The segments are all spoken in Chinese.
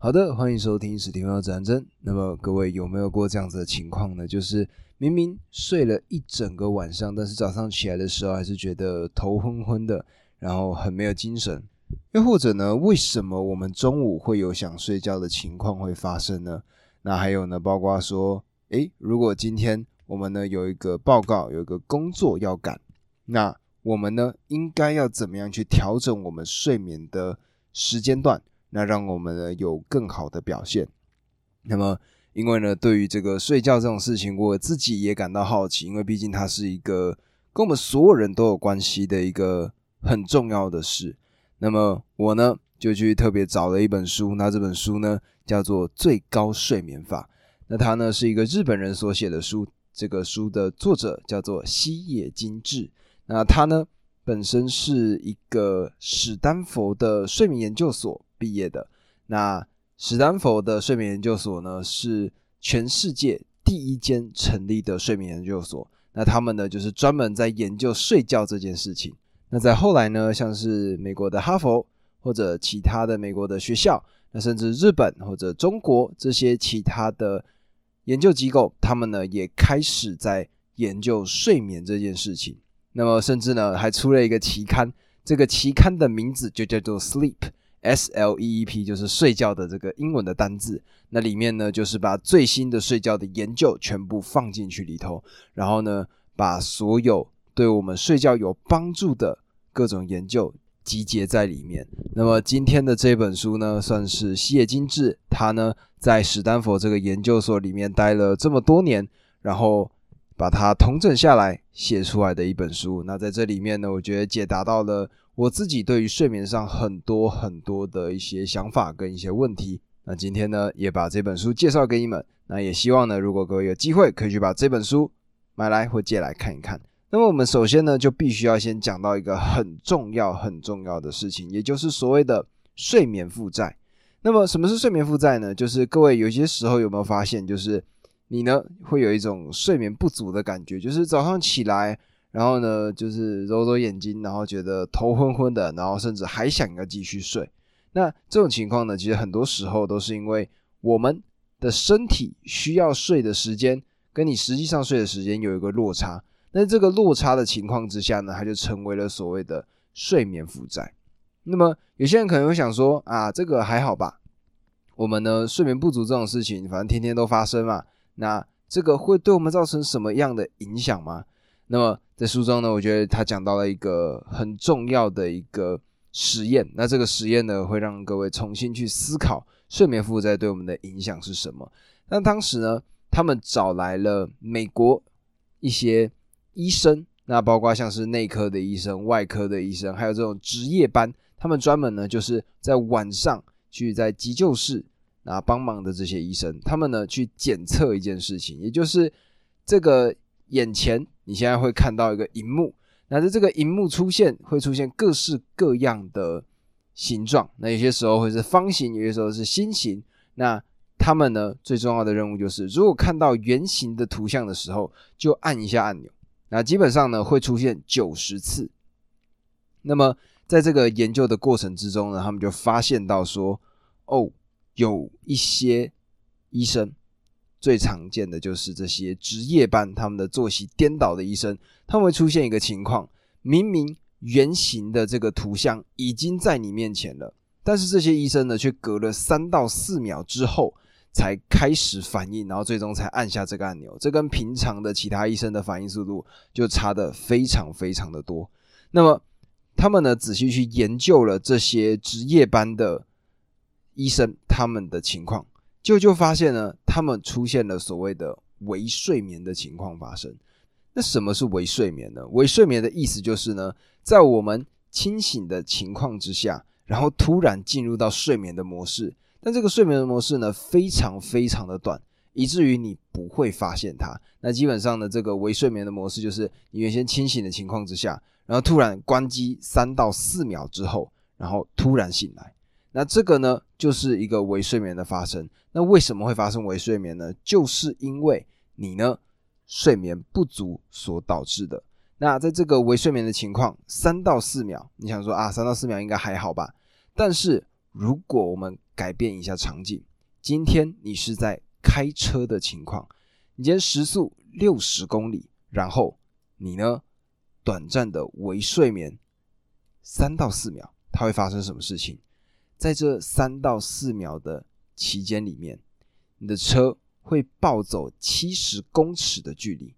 好的，欢迎收听史蒂芬的战争。那么各位有没有过这样子的情况呢？就是明明睡了一整个晚上，但是早上起来的时候还是觉得头昏昏的，然后很没有精神。又或者呢，为什么我们中午会有想睡觉的情况会发生呢？那还有呢，包括说，诶，如果今天我们呢有一个报告，有一个工作要赶，那我们呢应该要怎么样去调整我们睡眠的时间段？那让我们呢有更好的表现。那么，因为呢，对于这个睡觉这种事情，我自己也感到好奇，因为毕竟它是一个跟我们所有人都有关系的一个很重要的事。那么，我呢就去特别找了一本书，那这本书呢叫做《最高睡眠法》。那它呢是一个日本人所写的书，这个书的作者叫做西野精治。那他呢本身是一个史丹佛的睡眠研究所。毕业的那史丹佛的睡眠研究所呢，是全世界第一间成立的睡眠研究所。那他们呢，就是专门在研究睡觉这件事情。那在后来呢，像是美国的哈佛或者其他的美国的学校，那甚至日本或者中国这些其他的研究机构，他们呢也开始在研究睡眠这件事情。那么甚至呢，还出了一个期刊，这个期刊的名字就叫做 Sleep。S L E E P 就是睡觉的这个英文的单字，那里面呢就是把最新的睡觉的研究全部放进去里头，然后呢把所有对我们睡觉有帮助的各种研究集结在里面。那么今天的这本书呢，算是西野精治他呢在史丹佛这个研究所里面待了这么多年，然后把它统整下来写出来的一本书。那在这里面呢，我觉得解答到了。我自己对于睡眠上很多很多的一些想法跟一些问题，那今天呢也把这本书介绍给你们。那也希望呢，如果各位有机会可以去把这本书买来或借来看一看。那么我们首先呢就必须要先讲到一个很重要很重要的事情，也就是所谓的睡眠负债。那么什么是睡眠负债呢？就是各位有些时候有没有发现，就是你呢会有一种睡眠不足的感觉，就是早上起来。然后呢，就是揉揉眼睛，然后觉得头昏昏的，然后甚至还想要继续睡。那这种情况呢，其实很多时候都是因为我们的身体需要睡的时间，跟你实际上睡的时间有一个落差。那这个落差的情况之下呢，它就成为了所谓的睡眠负债。那么有些人可能会想说啊，这个还好吧？我们呢睡眠不足这种事情，反正天天都发生嘛。那这个会对我们造成什么样的影响吗？那么在书中呢，我觉得他讲到了一个很重要的一个实验。那这个实验呢，会让各位重新去思考睡眠负债对我们的影响是什么。那当时呢，他们找来了美国一些医生，那包括像是内科的医生、外科的医生，还有这种值夜班，他们专门呢就是在晚上去在急救室啊帮忙的这些医生，他们呢去检测一件事情，也就是这个眼前。你现在会看到一个荧幕，那在这个荧幕出现会出现各式各样的形状，那有些时候会是方形，有些时候是心形。那他们呢最重要的任务就是，如果看到圆形的图像的时候，就按一下按钮。那基本上呢会出现九十次。那么在这个研究的过程之中呢，他们就发现到说，哦，有一些医生。最常见的就是这些值夜班，他们的作息颠倒的医生，他们会出现一个情况：明明圆形的这个图像已经在你面前了，但是这些医生呢，却隔了三到四秒之后才开始反应，然后最终才按下这个按钮。这跟平常的其他医生的反应速度就差的非常非常的多。那么他们呢，仔细去研究了这些值夜班的医生他们的情况。就就发现呢，他们出现了所谓的微睡眠的情况发生。那什么是微睡眠呢？微睡眠的意思就是呢，在我们清醒的情况之下，然后突然进入到睡眠的模式。但这个睡眠的模式呢，非常非常的短，以至于你不会发现它。那基本上呢，这个微睡眠的模式就是你原先清醒的情况之下，然后突然关机三到四秒之后，然后突然醒来。那这个呢，就是一个微睡眠的发生。那为什么会发生微睡眠呢？就是因为你呢睡眠不足所导致的。那在这个微睡眠的情况，三到四秒，你想说啊，三到四秒应该还好吧？但是如果我们改变一下场景，今天你是在开车的情况，你今天时速六十公里，然后你呢短暂的微睡眠三到四秒，它会发生什么事情？在这三到四秒的期间里面，你的车会暴走七十公尺的距离。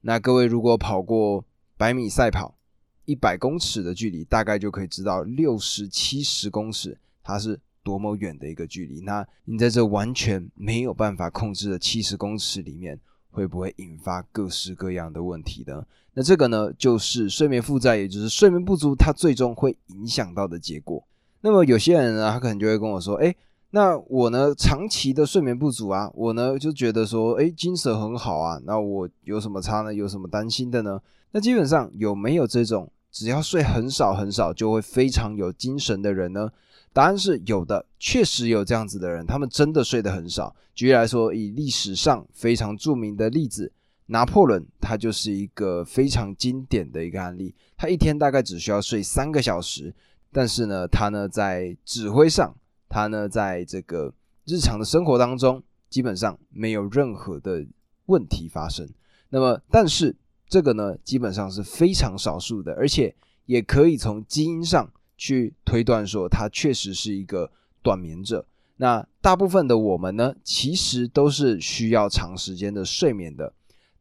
那各位如果跑过百米赛跑，一百公尺的距离，大概就可以知道六十七十公尺它是多么远的一个距离。那你在这完全没有办法控制的七十公尺里面，会不会引发各式各样的问题呢？那这个呢，就是睡眠负债，也就是睡眠不足，它最终会影响到的结果。那么有些人呢，他可能就会跟我说：“哎，那我呢，长期的睡眠不足啊，我呢就觉得说，哎，精神很好啊，那我有什么差呢？有什么担心的呢？那基本上有没有这种只要睡很少很少就会非常有精神的人呢？答案是有的，确实有这样子的人，他们真的睡得很少。举例来说，以历史上非常著名的例子，拿破仑，他就是一个非常经典的一个案例，他一天大概只需要睡三个小时。但是呢，他呢在指挥上，他呢在这个日常的生活当中，基本上没有任何的问题发生。那么，但是这个呢，基本上是非常少数的，而且也可以从基因上去推断说，他确实是一个短眠者。那大部分的我们呢，其实都是需要长时间的睡眠的，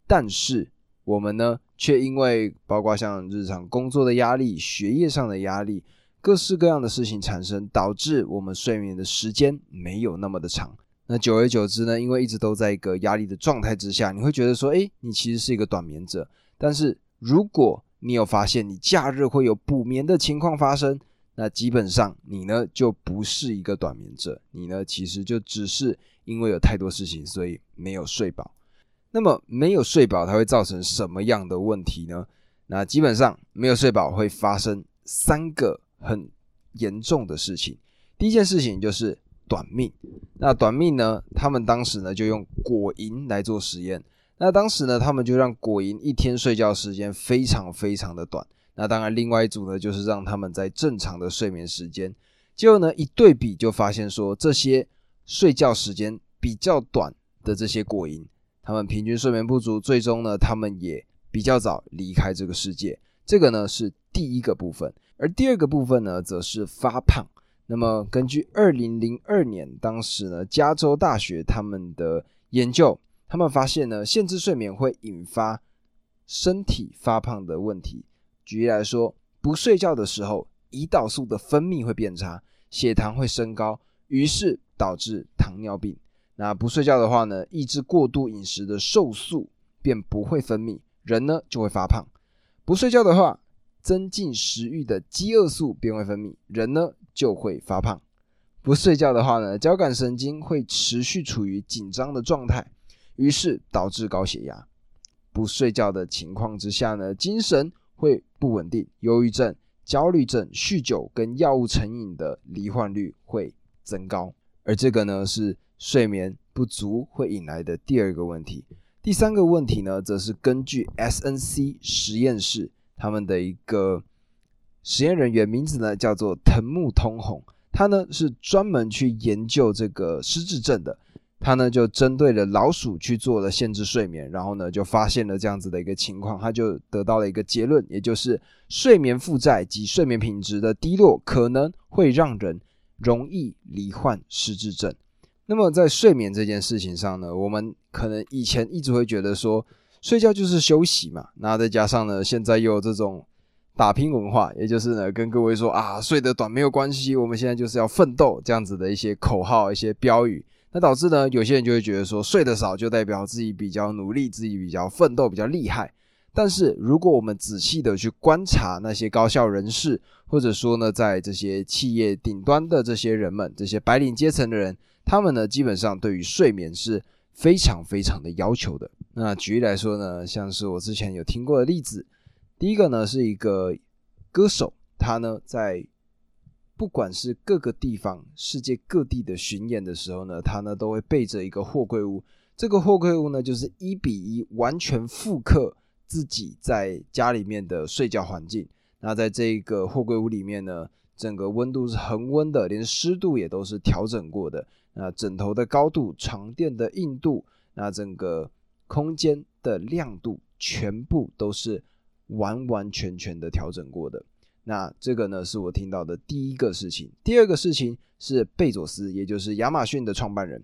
但是我们呢，却因为包括像日常工作的压力、学业上的压力。各式各样的事情产生，导致我们睡眠的时间没有那么的长。那久而久之呢，因为一直都在一个压力的状态之下，你会觉得说，哎，你其实是一个短眠者。但是如果你有发现你假日会有补眠的情况发生，那基本上你呢就不是一个短眠者，你呢其实就只是因为有太多事情，所以没有睡饱。那么没有睡饱，它会造成什么样的问题呢？那基本上没有睡饱会发生三个。很严重的事情。第一件事情就是短命。那短命呢？他们当时呢就用果蝇来做实验。那当时呢，他们就让果蝇一天睡觉时间非常非常的短。那当然，另外一组呢就是让他们在正常的睡眠时间。结果呢一对比就发现说，这些睡觉时间比较短的这些果蝇，他们平均睡眠不足，最终呢他们也比较早离开这个世界。这个呢是第一个部分。而第二个部分呢，则是发胖。那么，根据二零零二年当时呢，加州大学他们的研究，他们发现呢，限制睡眠会引发身体发胖的问题。举例来说，不睡觉的时候，胰岛素的分泌会变差，血糖会升高，于是导致糖尿病。那不睡觉的话呢，抑制过度饮食的瘦素便不会分泌，人呢就会发胖。不睡觉的话，增进食欲的饥饿素便会分泌，人呢就会发胖。不睡觉的话呢，交感神经会持续处于紧张的状态，于是导致高血压。不睡觉的情况之下呢，精神会不稳定，忧郁症、焦虑症、酗酒跟药物成瘾的罹患率会增高。而这个呢，是睡眠不足会引来的第二个问题。第三个问题呢，则是根据 SNC 实验室。他们的一个实验人员名字呢叫做藤木通弘，他呢是专门去研究这个失智症的。他呢就针对了老鼠去做了限制睡眠，然后呢就发现了这样子的一个情况，他就得到了一个结论，也就是睡眠负债及睡眠品质的低落可能会让人容易罹患失智症。那么在睡眠这件事情上呢，我们可能以前一直会觉得说。睡觉就是休息嘛，那再加上呢，现在又有这种打拼文化，也就是呢，跟各位说啊，睡得短没有关系，我们现在就是要奋斗这样子的一些口号、一些标语，那导致呢，有些人就会觉得说，睡得少就代表自己比较努力，自己比较奋斗，比较厉害。但是如果我们仔细的去观察那些高效人士，或者说呢，在这些企业顶端的这些人们，这些白领阶层的人，他们呢，基本上对于睡眠是。非常非常的要求的。那举例来说呢，像是我之前有听过的例子，第一个呢是一个歌手，他呢在不管是各个地方、世界各地的巡演的时候呢，他呢都会背着一个货柜屋。这个货柜屋呢就是一比一完全复刻自己在家里面的睡觉环境。那在这个货柜屋里面呢，整个温度是恒温的，连湿度也都是调整过的。那枕头的高度、床垫的硬度，那整个空间的亮度，全部都是完完全全的调整过的。那这个呢，是我听到的第一个事情。第二个事情是贝佐斯，也就是亚马逊的创办人，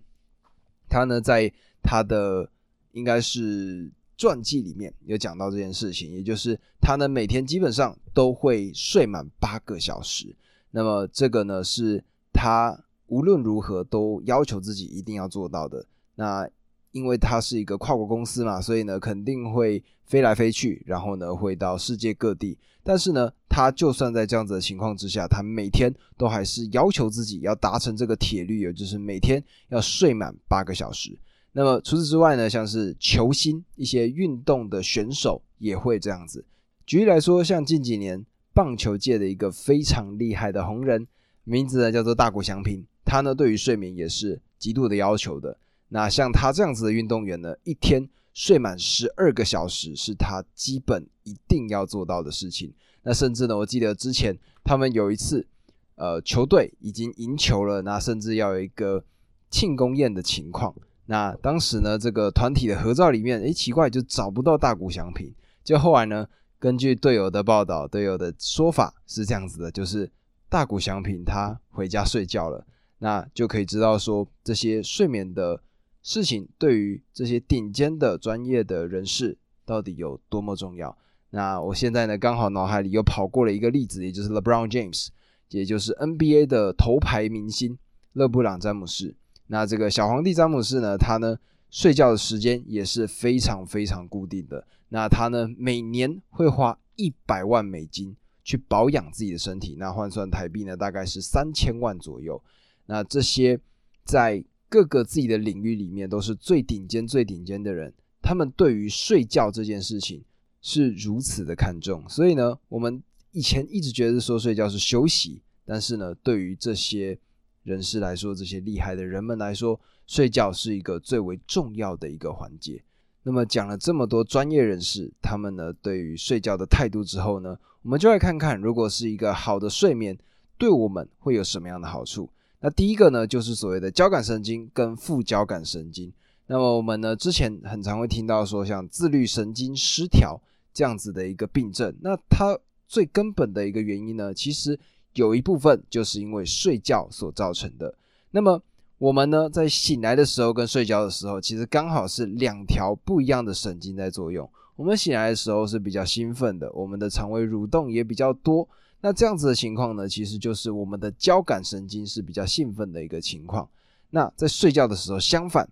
他呢在他的应该是传记里面有讲到这件事情，也就是他呢每天基本上都会睡满八个小时。那么这个呢是他无论如何都要求自己一定要做到的。那因为他是一个跨国公司嘛，所以呢肯定会飞来飞去，然后呢会到世界各地。但是呢，他就算在这样子的情况之下，他每天都还是要求自己要达成这个铁律，也就是每天要睡满八个小时。那么除此之外呢，像是球星、一些运动的选手也会这样子。举例来说，像近几年棒球界的一个非常厉害的红人，名字呢叫做大谷翔平，他呢对于睡眠也是极度的要求的。那像他这样子的运动员呢，一天睡满十二个小时是他基本一定要做到的事情。那甚至呢，我记得之前他们有一次，呃，球队已经赢球了，那甚至要有一个庆功宴的情况。那当时呢，这个团体的合照里面，诶，奇怪，就找不到大谷翔平。就后来呢，根据队友的报道，队友的说法是这样子的，就是大谷翔平他回家睡觉了。那就可以知道说这些睡眠的。事情对于这些顶尖的专业的人士到底有多么重要？那我现在呢，刚好脑海里又跑过了一个例子，也就是 LeBron James，也就是 NBA 的头牌明星勒布朗詹姆斯。那这个小皇帝詹姆斯呢，他呢睡觉的时间也是非常非常固定的。那他呢每年会花一百万美金去保养自己的身体，那换算台币呢大概是三千万左右。那这些在各个自己的领域里面都是最顶尖、最顶尖的人，他们对于睡觉这件事情是如此的看重。所以呢，我们以前一直觉得说睡觉是休息，但是呢，对于这些人士来说，这些厉害的人们来说，睡觉是一个最为重要的一个环节。那么讲了这么多专业人士他们呢对于睡觉的态度之后呢，我们就来看看，如果是一个好的睡眠，对我们会有什么样的好处。那第一个呢，就是所谓的交感神经跟副交感神经。那么我们呢，之前很常会听到说，像自律神经失调这样子的一个病症。那它最根本的一个原因呢，其实有一部分就是因为睡觉所造成的。那么我们呢，在醒来的时候跟睡觉的时候，其实刚好是两条不一样的神经在作用。我们醒来的时候是比较兴奋的，我们的肠胃蠕动也比较多。那这样子的情况呢，其实就是我们的交感神经是比较兴奋的一个情况。那在睡觉的时候相反，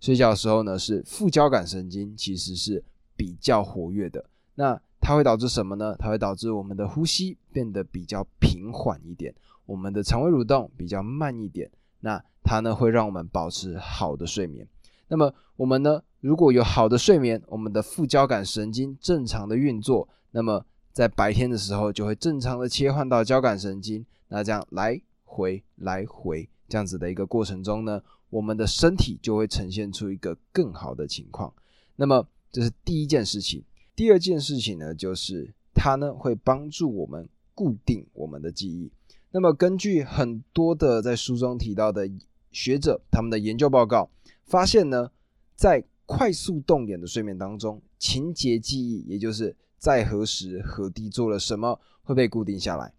睡觉的时候呢是副交感神经其实是比较活跃的。那它会导致什么呢？它会导致我们的呼吸变得比较平缓一点，我们的肠胃蠕动比较慢一点。那它呢会让我们保持好的睡眠。那么我们呢如果有好的睡眠，我们的副交感神经正常的运作，那么。在白天的时候，就会正常的切换到交感神经，那这样来回来回这样子的一个过程中呢，我们的身体就会呈现出一个更好的情况。那么这是第一件事情。第二件事情呢，就是它呢会帮助我们固定我们的记忆。那么根据很多的在书中提到的学者他们的研究报告，发现呢，在快速动眼的睡眠当中，情节记忆也就是在何时何地做了什么会被固定下来。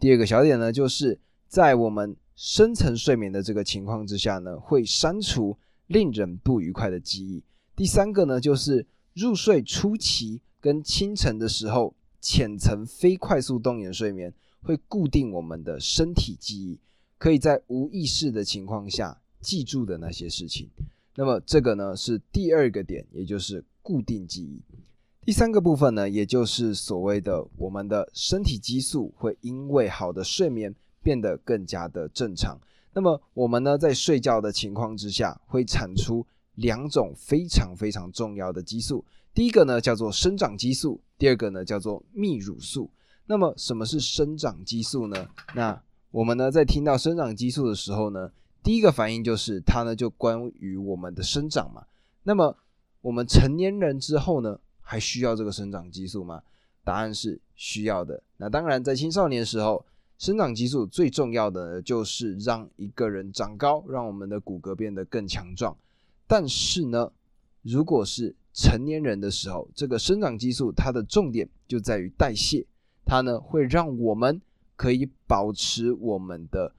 第二个小点呢，就是在我们深层睡眠的这个情况之下呢，会删除令人不愉快的记忆。第三个呢，就是入睡初期跟清晨的时候，浅层非快速动眼睡眠会固定我们的身体记忆，可以在无意识的情况下记住的那些事情。那么这个呢是第二个点，也就是固定记忆。第三个部分呢，也就是所谓的我们的身体激素会因为好的睡眠变得更加的正常。那么我们呢，在睡觉的情况之下，会产出两种非常非常重要的激素。第一个呢叫做生长激素，第二个呢叫做泌乳素。那么什么是生长激素呢？那我们呢在听到生长激素的时候呢，第一个反应就是它呢就关于我们的生长嘛。那么我们成年人之后呢？还需要这个生长激素吗？答案是需要的。那当然，在青少年时候，生长激素最重要的就是让一个人长高，让我们的骨骼变得更强壮。但是呢，如果是成年人的时候，这个生长激素它的重点就在于代谢，它呢会让我们可以保持我们的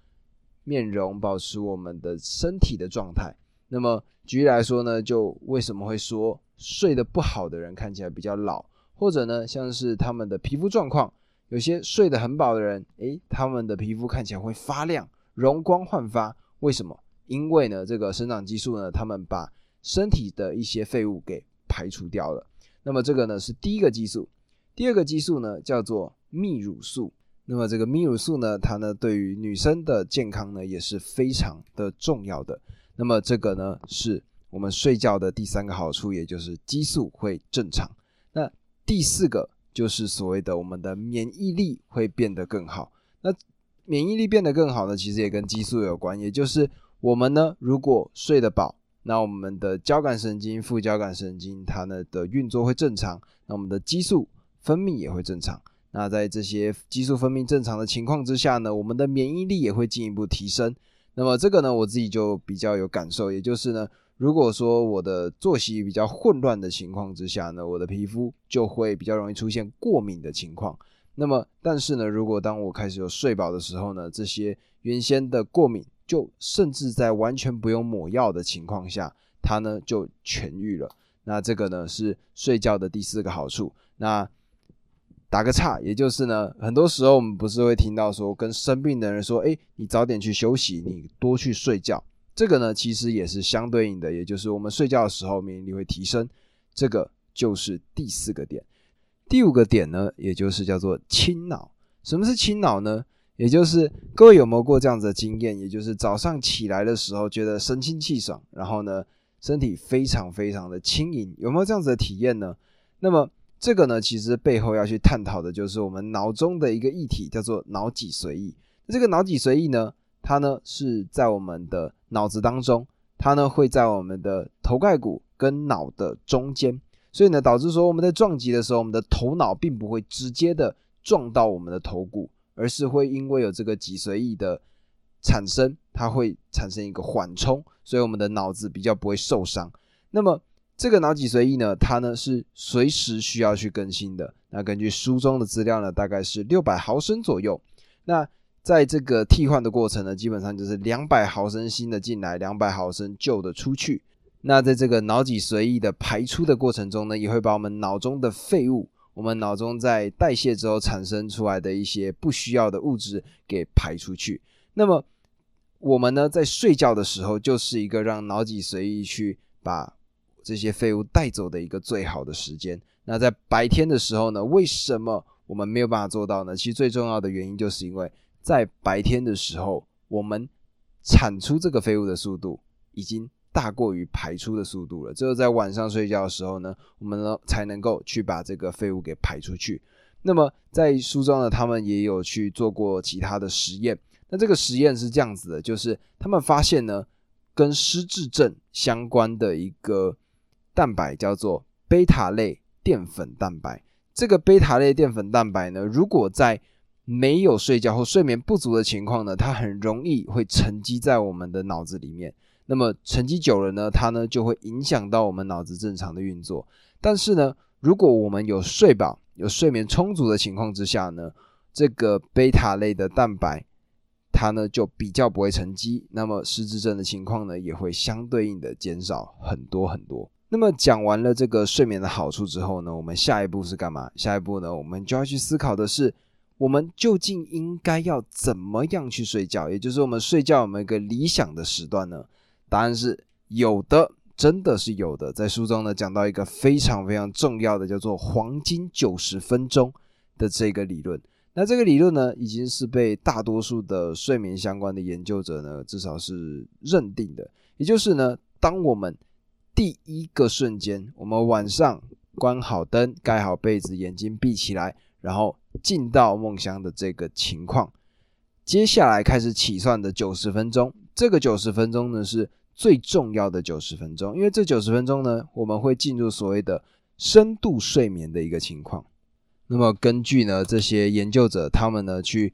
面容，保持我们的身体的状态。那么举例来说呢，就为什么会说睡得不好的人看起来比较老，或者呢像是他们的皮肤状况。有些睡得很饱的人，诶，他们的皮肤看起来会发亮、容光焕发。为什么？因为呢，这个生长激素呢，他们把身体的一些废物给排除掉了。那么这个呢是第一个激素。第二个激素呢叫做泌乳素。那么这个泌乳素呢，它呢对于女生的健康呢也是非常的重要的。那么这个呢是我们睡觉的第三个好处，也就是激素会正常。那第四个。就是所谓的我们的免疫力会变得更好。那免疫力变得更好呢，其实也跟激素有关。也就是我们呢，如果睡得饱，那我们的交感神经、副交感神经它呢的运作会正常，那我们的激素分泌也会正常。那在这些激素分泌正常的情况之下呢，我们的免疫力也会进一步提升。那么这个呢，我自己就比较有感受，也就是呢。如果说我的作息比较混乱的情况之下呢，我的皮肤就会比较容易出现过敏的情况。那么，但是呢，如果当我开始有睡饱的时候呢，这些原先的过敏就甚至在完全不用抹药的情况下，它呢就痊愈了。那这个呢是睡觉的第四个好处。那打个岔，也就是呢，很多时候我们不是会听到说，跟生病的人说，哎，你早点去休息，你多去睡觉。这个呢，其实也是相对应的，也就是我们睡觉的时候免疫力会提升，这个就是第四个点。第五个点呢，也就是叫做清脑。什么是清脑呢？也就是各位有没有过这样子的经验？也就是早上起来的时候觉得神清气爽，然后呢身体非常非常的轻盈，有没有这样子的体验呢？那么这个呢，其实背后要去探讨的就是我们脑中的一个议题，叫做脑脊髓液。这个脑脊髓液呢？它呢是在我们的脑子当中，它呢会在我们的头盖骨跟脑的中间，所以呢导致说我们在撞击的时候，我们的头脑并不会直接的撞到我们的头骨，而是会因为有这个脊髓液的产生，它会产生一个缓冲，所以我们的脑子比较不会受伤。那么这个脑脊髓液呢，它呢是随时需要去更新的。那根据书中的资料呢，大概是六百毫升左右。那在这个替换的过程呢，基本上就是两百毫升新的进来，两百毫升旧的出去。那在这个脑脊髓液的排出的过程中呢，也会把我们脑中的废物，我们脑中在代谢之后产生出来的一些不需要的物质给排出去。那么我们呢，在睡觉的时候，就是一个让脑脊髓液去把这些废物带走的一个最好的时间。那在白天的时候呢，为什么我们没有办法做到呢？其实最重要的原因就是因为。在白天的时候，我们产出这个废物的速度已经大过于排出的速度了。只有在晚上睡觉的时候呢，我们呢才能够去把这个废物给排出去。那么在书中呢，他们也有去做过其他的实验。那这个实验是这样子的，就是他们发现呢，跟失智症相关的一个蛋白叫做贝塔类淀粉蛋白。这个贝塔类淀粉蛋白呢，如果在没有睡觉或睡眠不足的情况呢，它很容易会沉积在我们的脑子里面。那么沉积久了呢，它呢就会影响到我们脑子正常的运作。但是呢，如果我们有睡饱、有睡眠充足的情况之下呢，这个贝塔类的蛋白它呢就比较不会沉积。那么失智症的情况呢也会相对应的减少很多很多。那么讲完了这个睡眠的好处之后呢，我们下一步是干嘛？下一步呢，我们就要去思考的是。我们究竟应该要怎么样去睡觉？也就是我们睡觉有没有一个理想的时段呢？答案是有的，真的是有的。在书中呢讲到一个非常非常重要的，叫做黄金九十分钟的这个理论。那这个理论呢，已经是被大多数的睡眠相关的研究者呢，至少是认定的。也就是呢，当我们第一个瞬间，我们晚上关好灯、盖好被子、眼睛闭起来。然后进到梦乡的这个情况，接下来开始起算的九十分钟，这个九十分钟呢是最重要的九十分钟，因为这九十分钟呢，我们会进入所谓的深度睡眠的一个情况。那么根据呢这些研究者他们呢去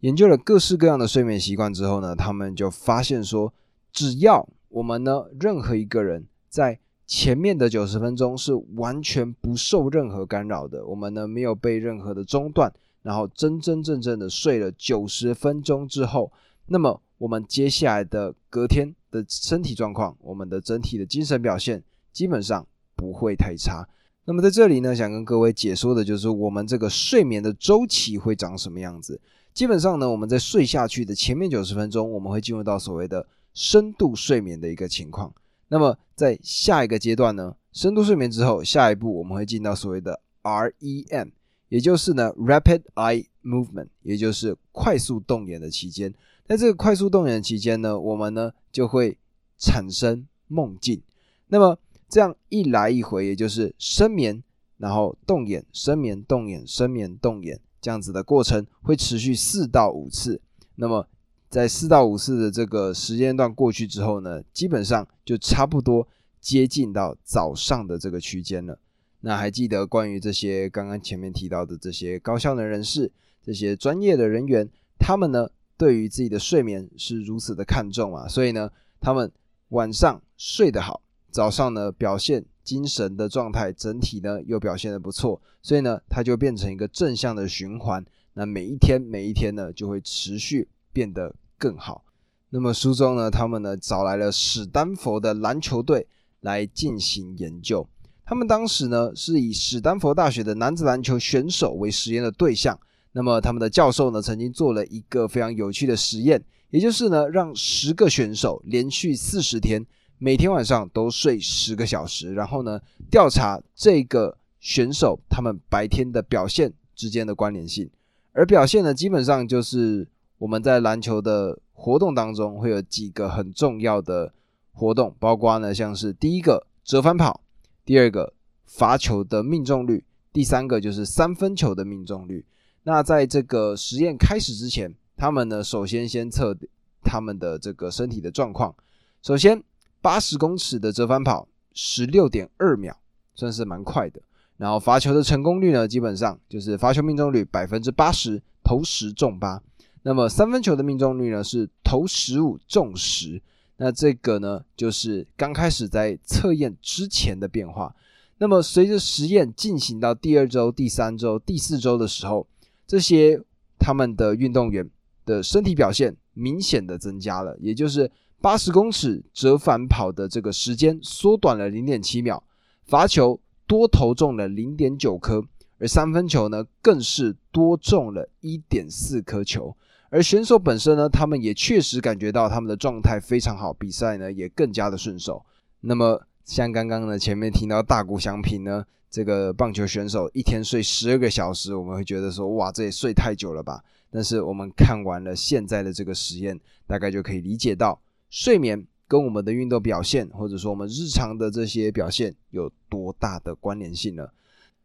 研究了各式各样的睡眠习惯之后呢，他们就发现说，只要我们呢任何一个人在前面的九十分钟是完全不受任何干扰的，我们呢没有被任何的中断，然后真真正正的睡了九十分钟之后，那么我们接下来的隔天的身体状况，我们的整体的精神表现基本上不会太差。那么在这里呢，想跟各位解说的就是我们这个睡眠的周期会长什么样子。基本上呢，我们在睡下去的前面九十分钟，我们会进入到所谓的深度睡眠的一个情况。那么在下一个阶段呢，深度睡眠之后，下一步我们会进到所谓的 REM，也就是呢 Rapid Eye Movement，也就是快速动眼的期间。在这个快速动眼期间呢，我们呢就会产生梦境。那么这样一来一回，也就是深眠，然后动眼，深眠，动眼，深眠，动眼，这样子的过程会持续四到五次。那么在四到五次的这个时间段过去之后呢，基本上就差不多接近到早上的这个区间了。那还记得关于这些刚刚前面提到的这些高效能人士、这些专业的人员，他们呢对于自己的睡眠是如此的看重啊，所以呢，他们晚上睡得好，早上呢表现精神的状态整体呢又表现的不错，所以呢，它就变成一个正向的循环。那每一天每一天呢就会持续。变得更好。那么书中呢，他们呢找来了史丹佛的篮球队来进行研究。他们当时呢是以史丹佛大学的男子篮球选手为实验的对象。那么他们的教授呢曾经做了一个非常有趣的实验，也就是呢让十个选手连续四十天，每天晚上都睡十个小时，然后呢调查这个选手他们白天的表现之间的关联性。而表现呢基本上就是。我们在篮球的活动当中会有几个很重要的活动，包括呢像是第一个折返跑，第二个罚球的命中率，第三个就是三分球的命中率。那在这个实验开始之前，他们呢首先先测他们的这个身体的状况。首先，八十公尺的折返跑十六点二秒，算是蛮快的。然后罚球的成功率呢，基本上就是罚球命中率百分之八十，投十中八。那么三分球的命中率呢是投十五中十，那这个呢就是刚开始在测验之前的变化。那么随着实验进行到第二周、第三周、第四周的时候，这些他们的运动员的身体表现明显的增加了，也就是八十公尺折返跑的这个时间缩短了零点七秒，罚球多投中了零点九颗，而三分球呢更是多中了一点四颗球。而选手本身呢，他们也确实感觉到他们的状态非常好，比赛呢也更加的顺手。那么像刚刚呢前面听到大谷翔平呢，这个棒球选手一天睡十二个小时，我们会觉得说哇，这也睡太久了吧？但是我们看完了现在的这个实验，大概就可以理解到睡眠跟我们的运动表现，或者说我们日常的这些表现有多大的关联性了。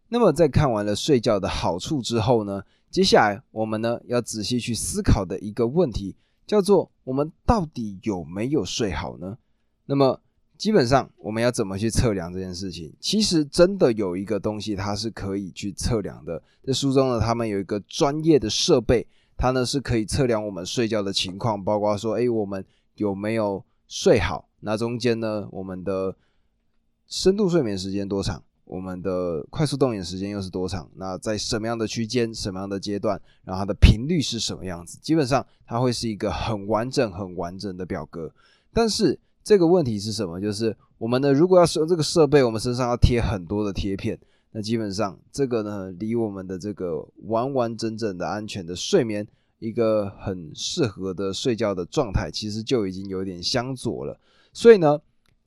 那么在看完了睡觉的好处之后呢？接下来我们呢要仔细去思考的一个问题，叫做我们到底有没有睡好呢？那么基本上我们要怎么去测量这件事情？其实真的有一个东西，它是可以去测量的。在书中呢，他们有一个专业的设备，它呢是可以测量我们睡觉的情况，包括说，哎，我们有没有睡好？那中间呢，我们的深度睡眠时间多长？我们的快速动眼时间又是多长？那在什么样的区间、什么样的阶段？然后它的频率是什么样子？基本上它会是一个很完整、很完整的表格。但是这个问题是什么？就是我们呢，如果要使用这个设备，我们身上要贴很多的贴片。那基本上这个呢，离我们的这个完完整整的安全的睡眠，一个很适合的睡觉的状态，其实就已经有点相左了。所以呢，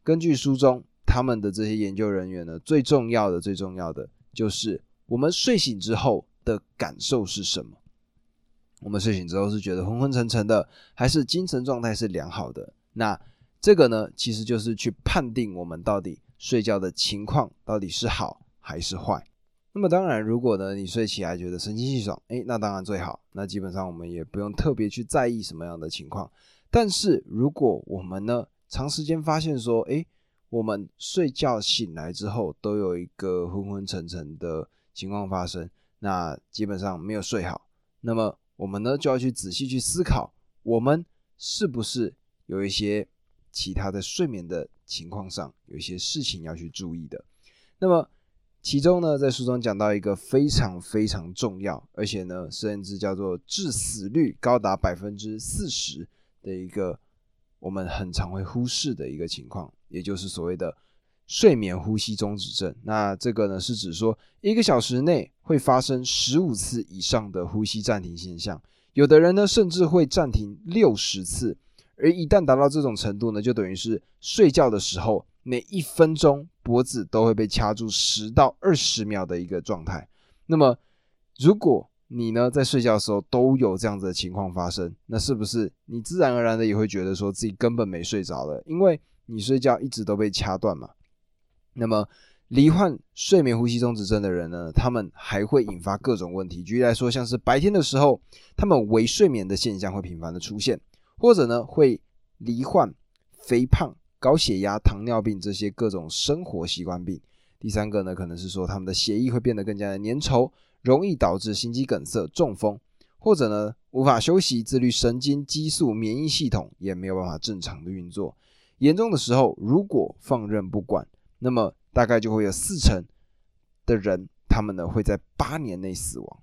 根据书中。他们的这些研究人员呢，最重要的、最重要的就是我们睡醒之后的感受是什么？我们睡醒之后是觉得昏昏沉沉的，还是精神状态是良好的？那这个呢，其实就是去判定我们到底睡觉的情况到底是好还是坏。那么当然，如果呢你睡起来觉得神清气爽，诶，那当然最好。那基本上我们也不用特别去在意什么样的情况。但是如果我们呢长时间发现说，诶，我们睡觉醒来之后都有一个昏昏沉沉的情况发生，那基本上没有睡好。那么我们呢就要去仔细去思考，我们是不是有一些其他的睡眠的情况上有一些事情要去注意的。那么其中呢，在书中讲到一个非常非常重要，而且呢，甚至叫做致死率高达百分之四十的一个我们很常会忽视的一个情况，也就是所谓的睡眠呼吸中止症。那这个呢，是指说一个小时内会发生十五次以上的呼吸暂停现象，有的人呢，甚至会暂停六十次。而一旦达到这种程度呢，就等于是睡觉的时候。每一分钟脖子都会被掐住十到二十秒的一个状态。那么，如果你呢在睡觉的时候都有这样子的情况发生，那是不是你自然而然的也会觉得说自己根本没睡着了？因为你睡觉一直都被掐断嘛。那么，罹患睡眠呼吸中止症的人呢，他们还会引发各种问题。举例来说，像是白天的时候，他们微睡眠的现象会频繁的出现，或者呢会罹患肥胖。高血压、糖尿病这些各种生活习惯病。第三个呢，可能是说他们的血液会变得更加的粘稠，容易导致心肌梗塞、中风，或者呢无法休息，自律神经、激素、免疫系统也没有办法正常的运作。严重的时候，如果放任不管，那么大概就会有四成的人，他们呢会在八年内死亡。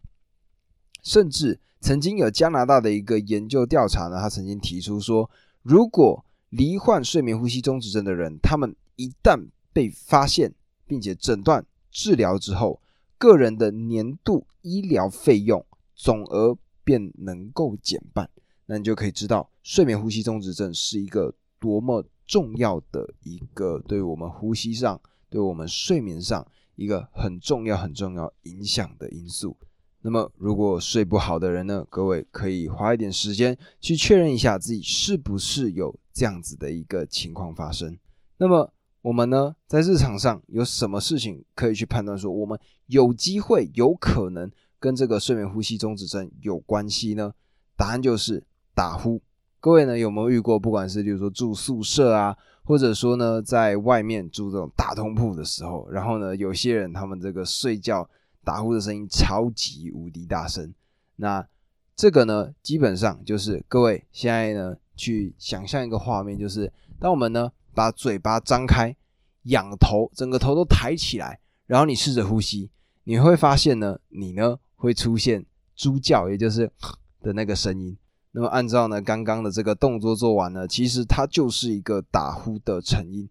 甚至曾经有加拿大的一个研究调查呢，他曾经提出说，如果罹患睡眠呼吸中止症的人，他们一旦被发现并且诊断治疗之后，个人的年度医疗费用总额便能够减半。那你就可以知道，睡眠呼吸中止症是一个多么重要的一个对我们呼吸上、对我们睡眠上一个很重要、很重要影响的因素。那么，如果睡不好的人呢？各位可以花一点时间去确认一下自己是不是有这样子的一个情况发生。那么，我们呢，在日常上有什么事情可以去判断说我们有机会、有可能跟这个睡眠呼吸中止症有关系呢？答案就是打呼。各位呢，有没有遇过？不管是比如说住宿舍啊，或者说呢，在外面住这种大通铺的时候，然后呢，有些人他们这个睡觉。打呼的声音超级无敌大声，那这个呢，基本上就是各位现在呢去想象一个画面，就是当我们呢把嘴巴张开，仰头，整个头都抬起来，然后你试着呼吸，你会发现呢，你呢会出现猪叫，也就是 的那个声音。那么按照呢刚刚的这个动作做完呢，其实它就是一个打呼的成因。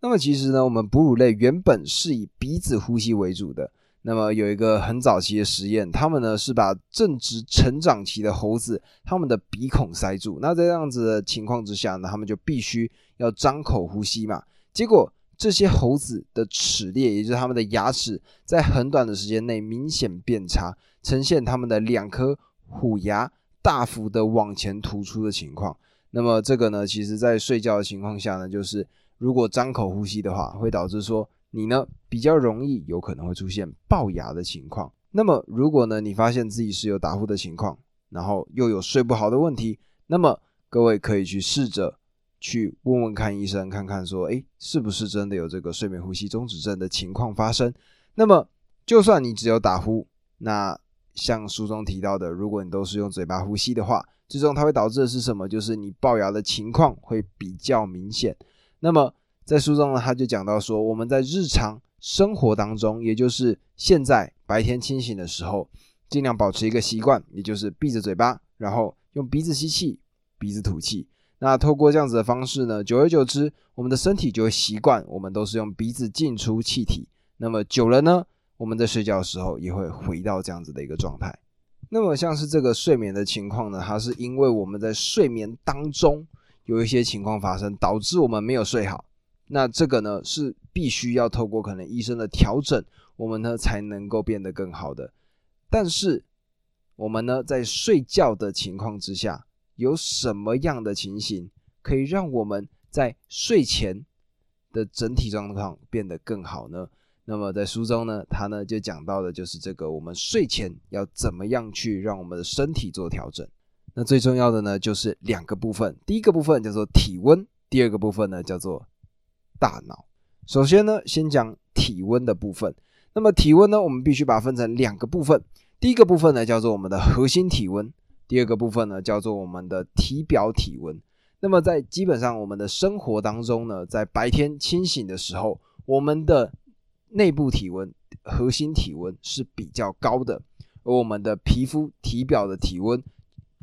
那么其实呢，我们哺乳类原本是以鼻子呼吸为主的。那么有一个很早期的实验，他们呢是把正值成长期的猴子，他们的鼻孔塞住。那在这样子的情况之下呢，他们就必须要张口呼吸嘛。结果这些猴子的齿列，也就是他们的牙齿，在很短的时间内明显变差，呈现他们的两颗虎牙大幅的往前突出的情况。那么这个呢，其实在睡觉的情况下呢，就是如果张口呼吸的话，会导致说。你呢比较容易有可能会出现龅牙的情况。那么如果呢你发现自己是有打呼的情况，然后又有睡不好的问题，那么各位可以去试着去问问看医生，看看说，哎，是不是真的有这个睡眠呼吸中止症的情况发生？那么就算你只有打呼，那像书中提到的，如果你都是用嘴巴呼吸的话，最终它会导致的是什么？就是你龅牙的情况会比较明显。那么在书中呢，他就讲到说，我们在日常生活当中，也就是现在白天清醒的时候，尽量保持一个习惯，也就是闭着嘴巴，然后用鼻子吸气，鼻子吐气。那透过这样子的方式呢，久而久之，我们的身体就会习惯，我们都是用鼻子进出气体。那么久了呢，我们在睡觉的时候也会回到这样子的一个状态。那么像是这个睡眠的情况呢，它是因为我们在睡眠当中有一些情况发生，导致我们没有睡好。那这个呢是必须要透过可能医生的调整，我们呢才能够变得更好的。但是我们呢在睡觉的情况之下，有什么样的情形可以让我们在睡前的整体状况变得更好呢？那么在书中呢，他呢就讲到的就是这个，我们睡前要怎么样去让我们的身体做调整。那最重要的呢就是两个部分，第一个部分叫做体温，第二个部分呢叫做。大脑，首先呢，先讲体温的部分。那么体温呢，我们必须把它分成两个部分。第一个部分呢，叫做我们的核心体温。第二个部分呢叫做我们的体表体温。那么在基本上我们的生活当中呢，在白天清醒的时候，我们的内部体温、核心体温是比较高的，而我们的皮肤体表的体温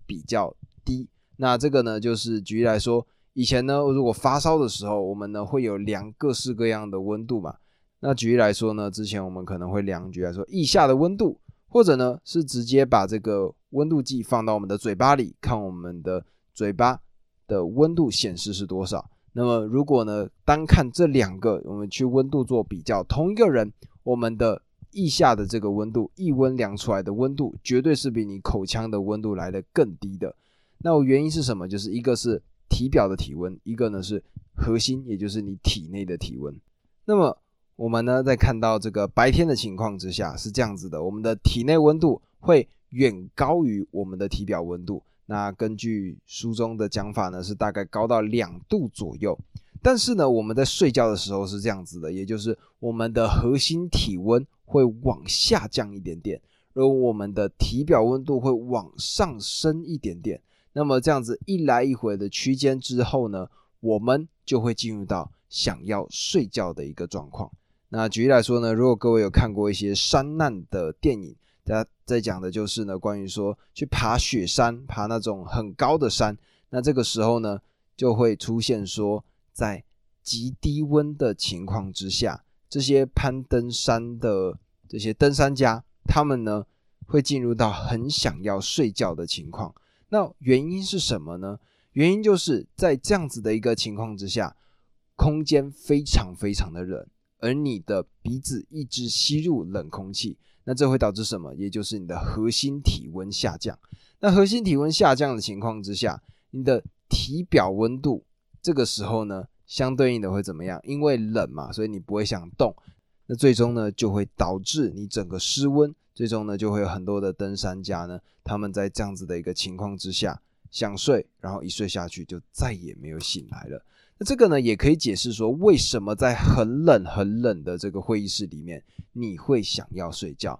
比较低。那这个呢，就是举例来说，以前呢，如果发烧的时候，我们呢会有量各式各样的温度嘛。那举例来说呢，之前我们可能会量，举例来说腋下的温度，或者呢是直接把这个温度计放到我们的嘴巴里，看我们的嘴巴的温度显示是多少。那么如果呢单看这两个，我们去温度做比较，同一个人，我们的腋下的这个温度，腋温量出来的温度，绝对是比你口腔的温度来的更低的。那原因是什么？就是一个是体表的体温，一个呢是核心，也就是你体内的体温。那么我们呢在看到这个白天的情况之下是这样子的，我们的体内温度会远高于我们的体表温度。那根据书中的讲法呢，是大概高到两度左右。但是呢，我们在睡觉的时候是这样子的，也就是我们的核心体温会往下降一点点，而我们的体表温度会往上升一点点。那么这样子一来一回的区间之后呢，我们就会进入到想要睡觉的一个状况。那举例来说呢，如果各位有看过一些山难的电影，大家在讲的就是呢，关于说去爬雪山，爬那种很高的山，那这个时候呢，就会出现说，在极低温的情况之下，这些攀登山的这些登山家，他们呢会进入到很想要睡觉的情况。那原因是什么呢？原因就是在这样子的一个情况之下，空间非常非常的冷，而你的鼻子一直吸入冷空气，那这会导致什么？也就是你的核心体温下降。那核心体温下降的情况之下，你的体表温度这个时候呢，相对应的会怎么样？因为冷嘛，所以你不会想动，那最终呢，就会导致你整个失温。最终呢，就会有很多的登山家呢，他们在这样子的一个情况之下想睡，然后一睡下去就再也没有醒来了。那这个呢，也可以解释说，为什么在很冷很冷的这个会议室里面，你会想要睡觉？